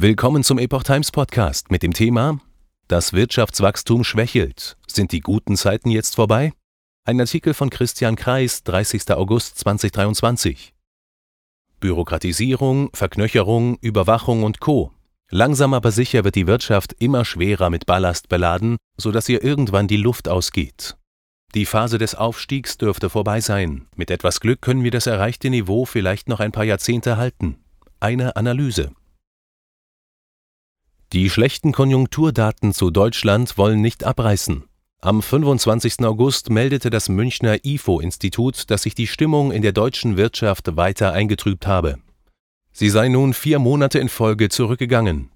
Willkommen zum Epoch Times Podcast mit dem Thema Das Wirtschaftswachstum schwächelt. Sind die guten Zeiten jetzt vorbei? Ein Artikel von Christian Kreis, 30. August 2023. Bürokratisierung, Verknöcherung, Überwachung und Co. Langsam aber sicher wird die Wirtschaft immer schwerer mit Ballast beladen, sodass ihr irgendwann die Luft ausgeht. Die Phase des Aufstiegs dürfte vorbei sein. Mit etwas Glück können wir das erreichte Niveau vielleicht noch ein paar Jahrzehnte halten. Eine Analyse. Die schlechten Konjunkturdaten zu Deutschland wollen nicht abreißen. Am 25. August meldete das Münchner IFO-Institut, dass sich die Stimmung in der deutschen Wirtschaft weiter eingetrübt habe. Sie sei nun vier Monate in Folge zurückgegangen.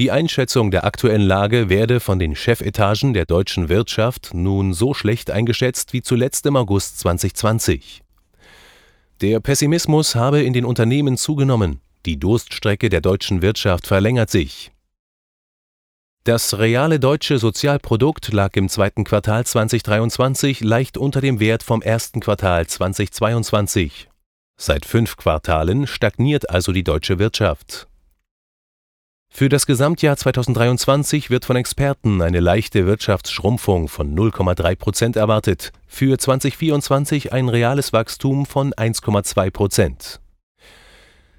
Die Einschätzung der aktuellen Lage werde von den Chefetagen der deutschen Wirtschaft nun so schlecht eingeschätzt wie zuletzt im August 2020. Der Pessimismus habe in den Unternehmen zugenommen, die Durststrecke der deutschen Wirtschaft verlängert sich. Das reale deutsche Sozialprodukt lag im zweiten Quartal 2023 leicht unter dem Wert vom ersten Quartal 2022. Seit fünf Quartalen stagniert also die deutsche Wirtschaft. Für das Gesamtjahr 2023 wird von Experten eine leichte Wirtschaftsschrumpfung von 0,3 Prozent erwartet, für 2024 ein reales Wachstum von 1,2 Prozent.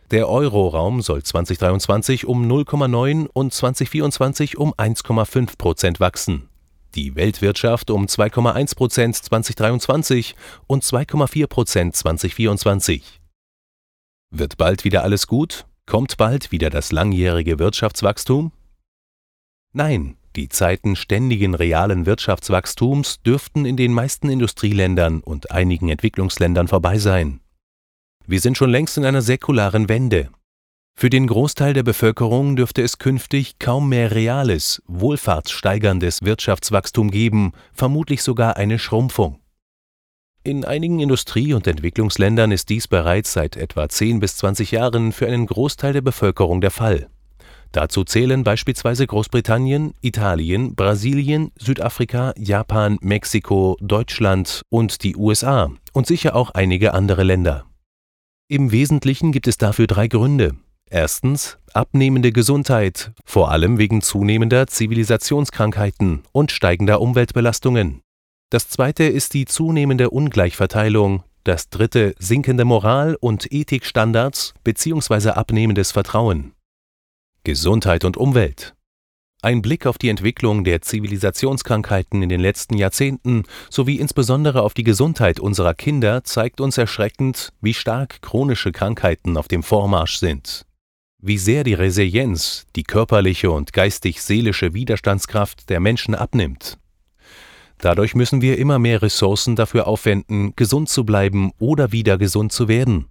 Der Euroraum soll 2023 um 0,9 und 2024 um 1,5 Prozent wachsen. Die Weltwirtschaft um 2,1 Prozent 2023 und 2,4 Prozent 2024. Wird bald wieder alles gut? Kommt bald wieder das langjährige Wirtschaftswachstum? Nein, die Zeiten ständigen realen Wirtschaftswachstums dürften in den meisten Industrieländern und einigen Entwicklungsländern vorbei sein. Wir sind schon längst in einer säkularen Wende. Für den Großteil der Bevölkerung dürfte es künftig kaum mehr reales, wohlfahrtssteigerndes Wirtschaftswachstum geben, vermutlich sogar eine Schrumpfung. In einigen Industrie- und Entwicklungsländern ist dies bereits seit etwa 10 bis 20 Jahren für einen Großteil der Bevölkerung der Fall. Dazu zählen beispielsweise Großbritannien, Italien, Brasilien, Südafrika, Japan, Mexiko, Deutschland und die USA und sicher auch einige andere Länder. Im Wesentlichen gibt es dafür drei Gründe. Erstens abnehmende Gesundheit, vor allem wegen zunehmender Zivilisationskrankheiten und steigender Umweltbelastungen. Das zweite ist die zunehmende Ungleichverteilung, das dritte sinkende Moral- und Ethikstandards bzw. abnehmendes Vertrauen. Gesundheit und Umwelt. Ein Blick auf die Entwicklung der Zivilisationskrankheiten in den letzten Jahrzehnten sowie insbesondere auf die Gesundheit unserer Kinder zeigt uns erschreckend, wie stark chronische Krankheiten auf dem Vormarsch sind. Wie sehr die Resilienz, die körperliche und geistig-seelische Widerstandskraft der Menschen abnimmt. Dadurch müssen wir immer mehr Ressourcen dafür aufwenden, gesund zu bleiben oder wieder gesund zu werden.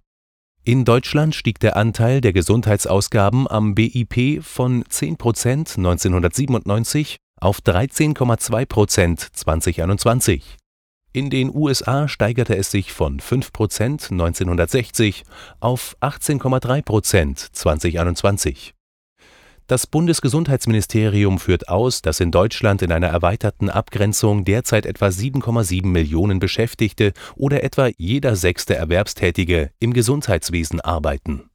In Deutschland stieg der Anteil der Gesundheitsausgaben am BIP von 10 Prozent 1997 auf 13,2 Prozent 2021. In den USA steigerte es sich von 5 Prozent 1960 auf 18,3 Prozent 2021. Das Bundesgesundheitsministerium führt aus, dass in Deutschland in einer erweiterten Abgrenzung derzeit etwa 7,7 Millionen Beschäftigte oder etwa jeder sechste Erwerbstätige im Gesundheitswesen arbeiten.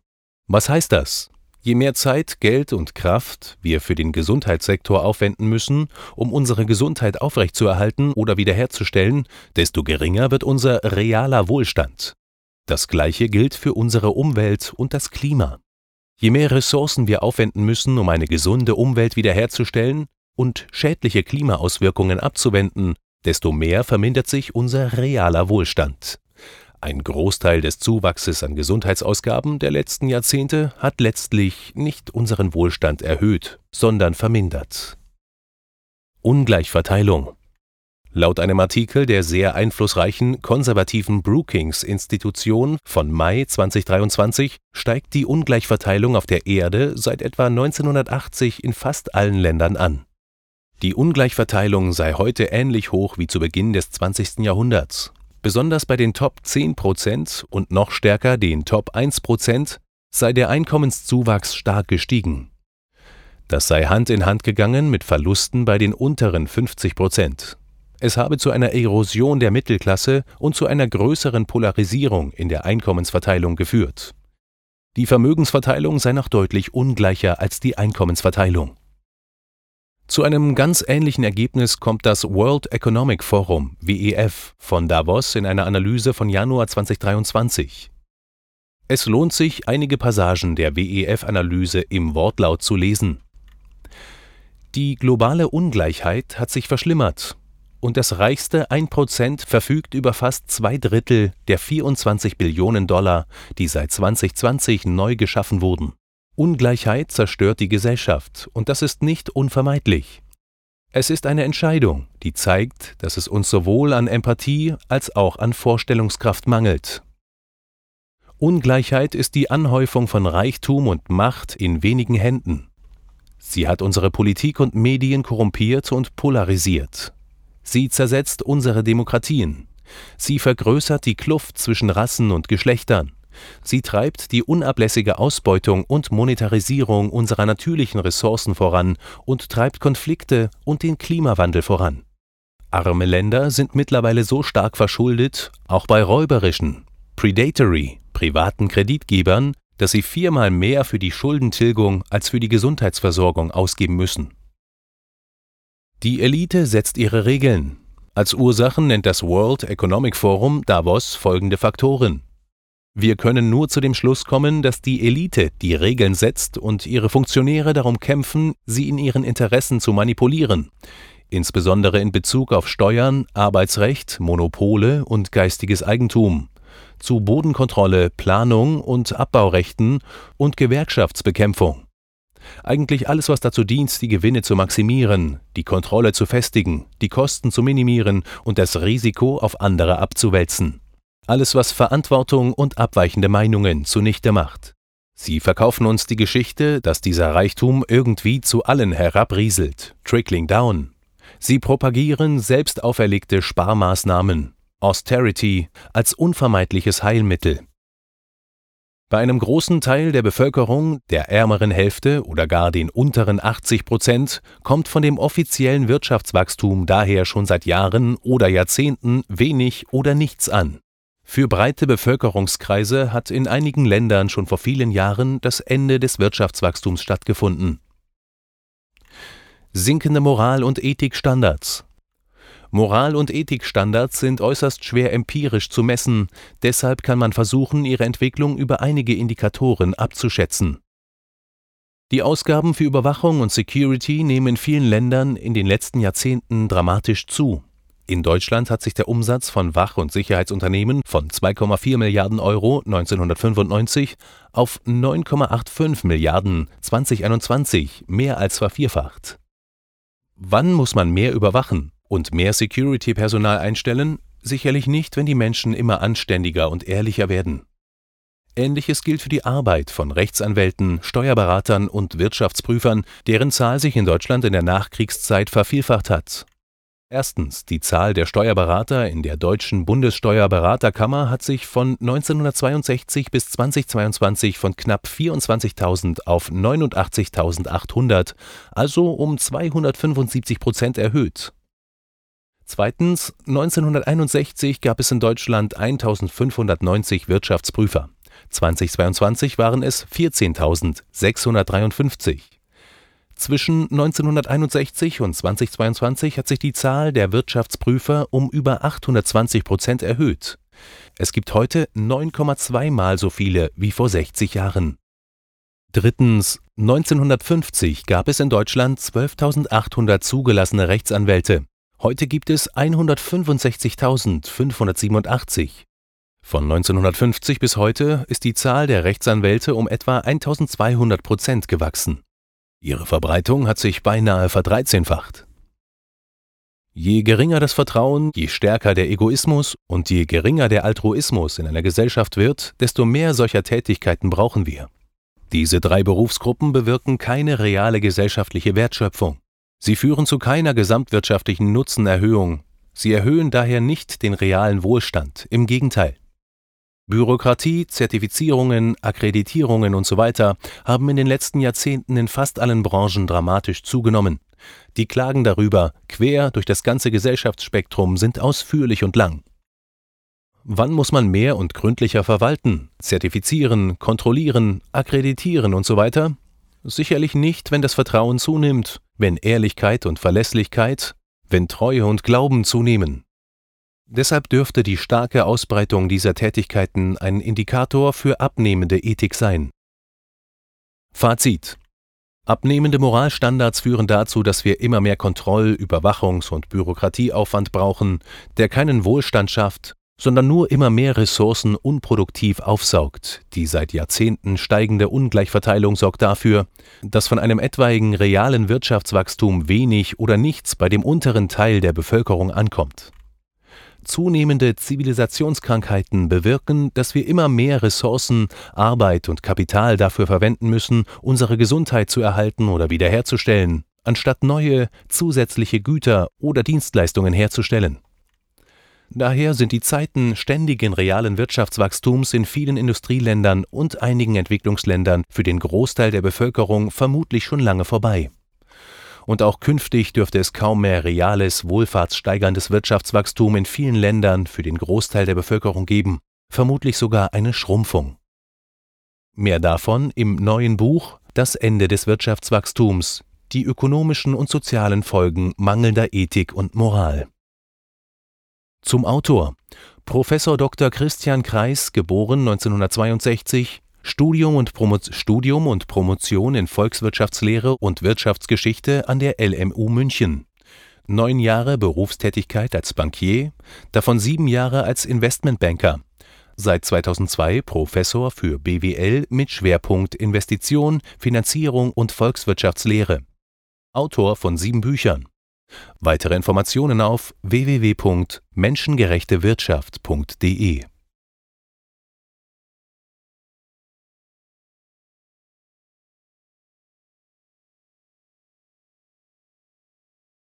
Was heißt das? Je mehr Zeit, Geld und Kraft wir für den Gesundheitssektor aufwenden müssen, um unsere Gesundheit aufrechtzuerhalten oder wiederherzustellen, desto geringer wird unser realer Wohlstand. Das Gleiche gilt für unsere Umwelt und das Klima. Je mehr Ressourcen wir aufwenden müssen, um eine gesunde Umwelt wiederherzustellen und schädliche Klimaauswirkungen abzuwenden, desto mehr vermindert sich unser realer Wohlstand. Ein Großteil des Zuwachses an Gesundheitsausgaben der letzten Jahrzehnte hat letztlich nicht unseren Wohlstand erhöht, sondern vermindert. Ungleichverteilung Laut einem Artikel der sehr einflussreichen konservativen Brookings-Institution von Mai 2023 steigt die Ungleichverteilung auf der Erde seit etwa 1980 in fast allen Ländern an. Die Ungleichverteilung sei heute ähnlich hoch wie zu Beginn des 20. Jahrhunderts. Besonders bei den Top 10 Prozent und noch stärker den Top 1 Prozent sei der Einkommenszuwachs stark gestiegen. Das sei Hand in Hand gegangen mit Verlusten bei den unteren 50 Prozent. Es habe zu einer Erosion der Mittelklasse und zu einer größeren Polarisierung in der Einkommensverteilung geführt. Die Vermögensverteilung sei noch deutlich ungleicher als die Einkommensverteilung. Zu einem ganz ähnlichen Ergebnis kommt das World Economic Forum WEF von Davos in einer Analyse von Januar 2023. Es lohnt sich, einige Passagen der WEF-Analyse im Wortlaut zu lesen. Die globale Ungleichheit hat sich verschlimmert und das reichste 1% verfügt über fast zwei Drittel der 24 Billionen Dollar, die seit 2020 neu geschaffen wurden. Ungleichheit zerstört die Gesellschaft, und das ist nicht unvermeidlich. Es ist eine Entscheidung, die zeigt, dass es uns sowohl an Empathie als auch an Vorstellungskraft mangelt. Ungleichheit ist die Anhäufung von Reichtum und Macht in wenigen Händen. Sie hat unsere Politik und Medien korrumpiert und polarisiert. Sie zersetzt unsere Demokratien. Sie vergrößert die Kluft zwischen Rassen und Geschlechtern. Sie treibt die unablässige Ausbeutung und Monetarisierung unserer natürlichen Ressourcen voran und treibt Konflikte und den Klimawandel voran. Arme Länder sind mittlerweile so stark verschuldet, auch bei räuberischen, predatory, privaten Kreditgebern, dass sie viermal mehr für die Schuldentilgung als für die Gesundheitsversorgung ausgeben müssen. Die Elite setzt ihre Regeln. Als Ursachen nennt das World Economic Forum Davos folgende Faktoren. Wir können nur zu dem Schluss kommen, dass die Elite die Regeln setzt und ihre Funktionäre darum kämpfen, sie in ihren Interessen zu manipulieren, insbesondere in Bezug auf Steuern, Arbeitsrecht, Monopole und geistiges Eigentum, zu Bodenkontrolle, Planung und Abbaurechten und Gewerkschaftsbekämpfung. Eigentlich alles, was dazu dient, die Gewinne zu maximieren, die Kontrolle zu festigen, die Kosten zu minimieren und das Risiko auf andere abzuwälzen. Alles, was Verantwortung und abweichende Meinungen zunichte macht. Sie verkaufen uns die Geschichte, dass dieser Reichtum irgendwie zu allen herabrieselt, trickling down. Sie propagieren selbst auferlegte Sparmaßnahmen, Austerity, als unvermeidliches Heilmittel. Bei einem großen Teil der Bevölkerung, der ärmeren Hälfte oder gar den unteren 80 Prozent, kommt von dem offiziellen Wirtschaftswachstum daher schon seit Jahren oder Jahrzehnten wenig oder nichts an. Für breite Bevölkerungskreise hat in einigen Ländern schon vor vielen Jahren das Ende des Wirtschaftswachstums stattgefunden. Sinkende Moral- und Ethikstandards Moral- und Ethikstandards sind äußerst schwer empirisch zu messen, deshalb kann man versuchen, ihre Entwicklung über einige Indikatoren abzuschätzen. Die Ausgaben für Überwachung und Security nehmen in vielen Ländern in den letzten Jahrzehnten dramatisch zu in Deutschland hat sich der Umsatz von Wach- und Sicherheitsunternehmen von 2,4 Milliarden Euro 1995 auf 9,85 Milliarden 2021 mehr als vervierfacht. Wann muss man mehr überwachen und mehr Security-Personal einstellen? Sicherlich nicht, wenn die Menschen immer anständiger und ehrlicher werden. Ähnliches gilt für die Arbeit von Rechtsanwälten, Steuerberatern und Wirtschaftsprüfern, deren Zahl sich in Deutschland in der Nachkriegszeit vervielfacht hat Erstens. Die Zahl der Steuerberater in der Deutschen Bundessteuerberaterkammer hat sich von 1962 bis 2022 von knapp 24.000 auf 89.800, also um 275 Prozent erhöht. Zweitens. 1961 gab es in Deutschland 1.590 Wirtschaftsprüfer. 2022 waren es 14.653. Zwischen 1961 und 2022 hat sich die Zahl der Wirtschaftsprüfer um über 820 Prozent erhöht. Es gibt heute 9,2 Mal so viele wie vor 60 Jahren. Drittens. 1950 gab es in Deutschland 12.800 zugelassene Rechtsanwälte. Heute gibt es 165.587. Von 1950 bis heute ist die Zahl der Rechtsanwälte um etwa 1200 Prozent gewachsen. Ihre Verbreitung hat sich beinahe verdreizehnfacht. Je geringer das Vertrauen, je stärker der Egoismus und je geringer der Altruismus in einer Gesellschaft wird, desto mehr solcher Tätigkeiten brauchen wir. Diese drei Berufsgruppen bewirken keine reale gesellschaftliche Wertschöpfung. Sie führen zu keiner gesamtwirtschaftlichen Nutzenerhöhung. Sie erhöhen daher nicht den realen Wohlstand, im Gegenteil. Bürokratie, Zertifizierungen, Akkreditierungen usw. So haben in den letzten Jahrzehnten in fast allen Branchen dramatisch zugenommen. Die Klagen darüber, quer durch das ganze Gesellschaftsspektrum, sind ausführlich und lang. Wann muss man mehr und gründlicher verwalten, zertifizieren, kontrollieren, akkreditieren und so weiter? Sicherlich nicht, wenn das Vertrauen zunimmt, wenn Ehrlichkeit und Verlässlichkeit, wenn Treue und Glauben zunehmen. Deshalb dürfte die starke Ausbreitung dieser Tätigkeiten ein Indikator für abnehmende Ethik sein. Fazit Abnehmende Moralstandards führen dazu, dass wir immer mehr Kontroll-, Überwachungs- und Bürokratieaufwand brauchen, der keinen Wohlstand schafft, sondern nur immer mehr Ressourcen unproduktiv aufsaugt. Die seit Jahrzehnten steigende Ungleichverteilung sorgt dafür, dass von einem etwaigen realen Wirtschaftswachstum wenig oder nichts bei dem unteren Teil der Bevölkerung ankommt. Zunehmende Zivilisationskrankheiten bewirken, dass wir immer mehr Ressourcen, Arbeit und Kapital dafür verwenden müssen, unsere Gesundheit zu erhalten oder wiederherzustellen, anstatt neue, zusätzliche Güter oder Dienstleistungen herzustellen. Daher sind die Zeiten ständigen realen Wirtschaftswachstums in vielen Industrieländern und einigen Entwicklungsländern für den Großteil der Bevölkerung vermutlich schon lange vorbei. Und auch künftig dürfte es kaum mehr reales, wohlfahrtssteigerndes Wirtschaftswachstum in vielen Ländern für den Großteil der Bevölkerung geben, vermutlich sogar eine Schrumpfung. Mehr davon im neuen Buch Das Ende des Wirtschaftswachstums, die ökonomischen und sozialen Folgen mangelnder Ethik und Moral. Zum Autor. Professor Dr. Christian Kreis, geboren 1962, Studium und, Promotion in Volkswirtschaftslehre und Wirtschaftsgeschichte an der LMU München. Neun Jahre Berufstätigkeit als Bankier, davon sieben Jahre als Investmentbanker. Seit 2002 Professor für BWL mit Schwerpunkt Investition, Finanzierung und Volkswirtschaftslehre. Autor von sieben Büchern. Weitere Informationen auf www.menschengerechtewirtschaft.de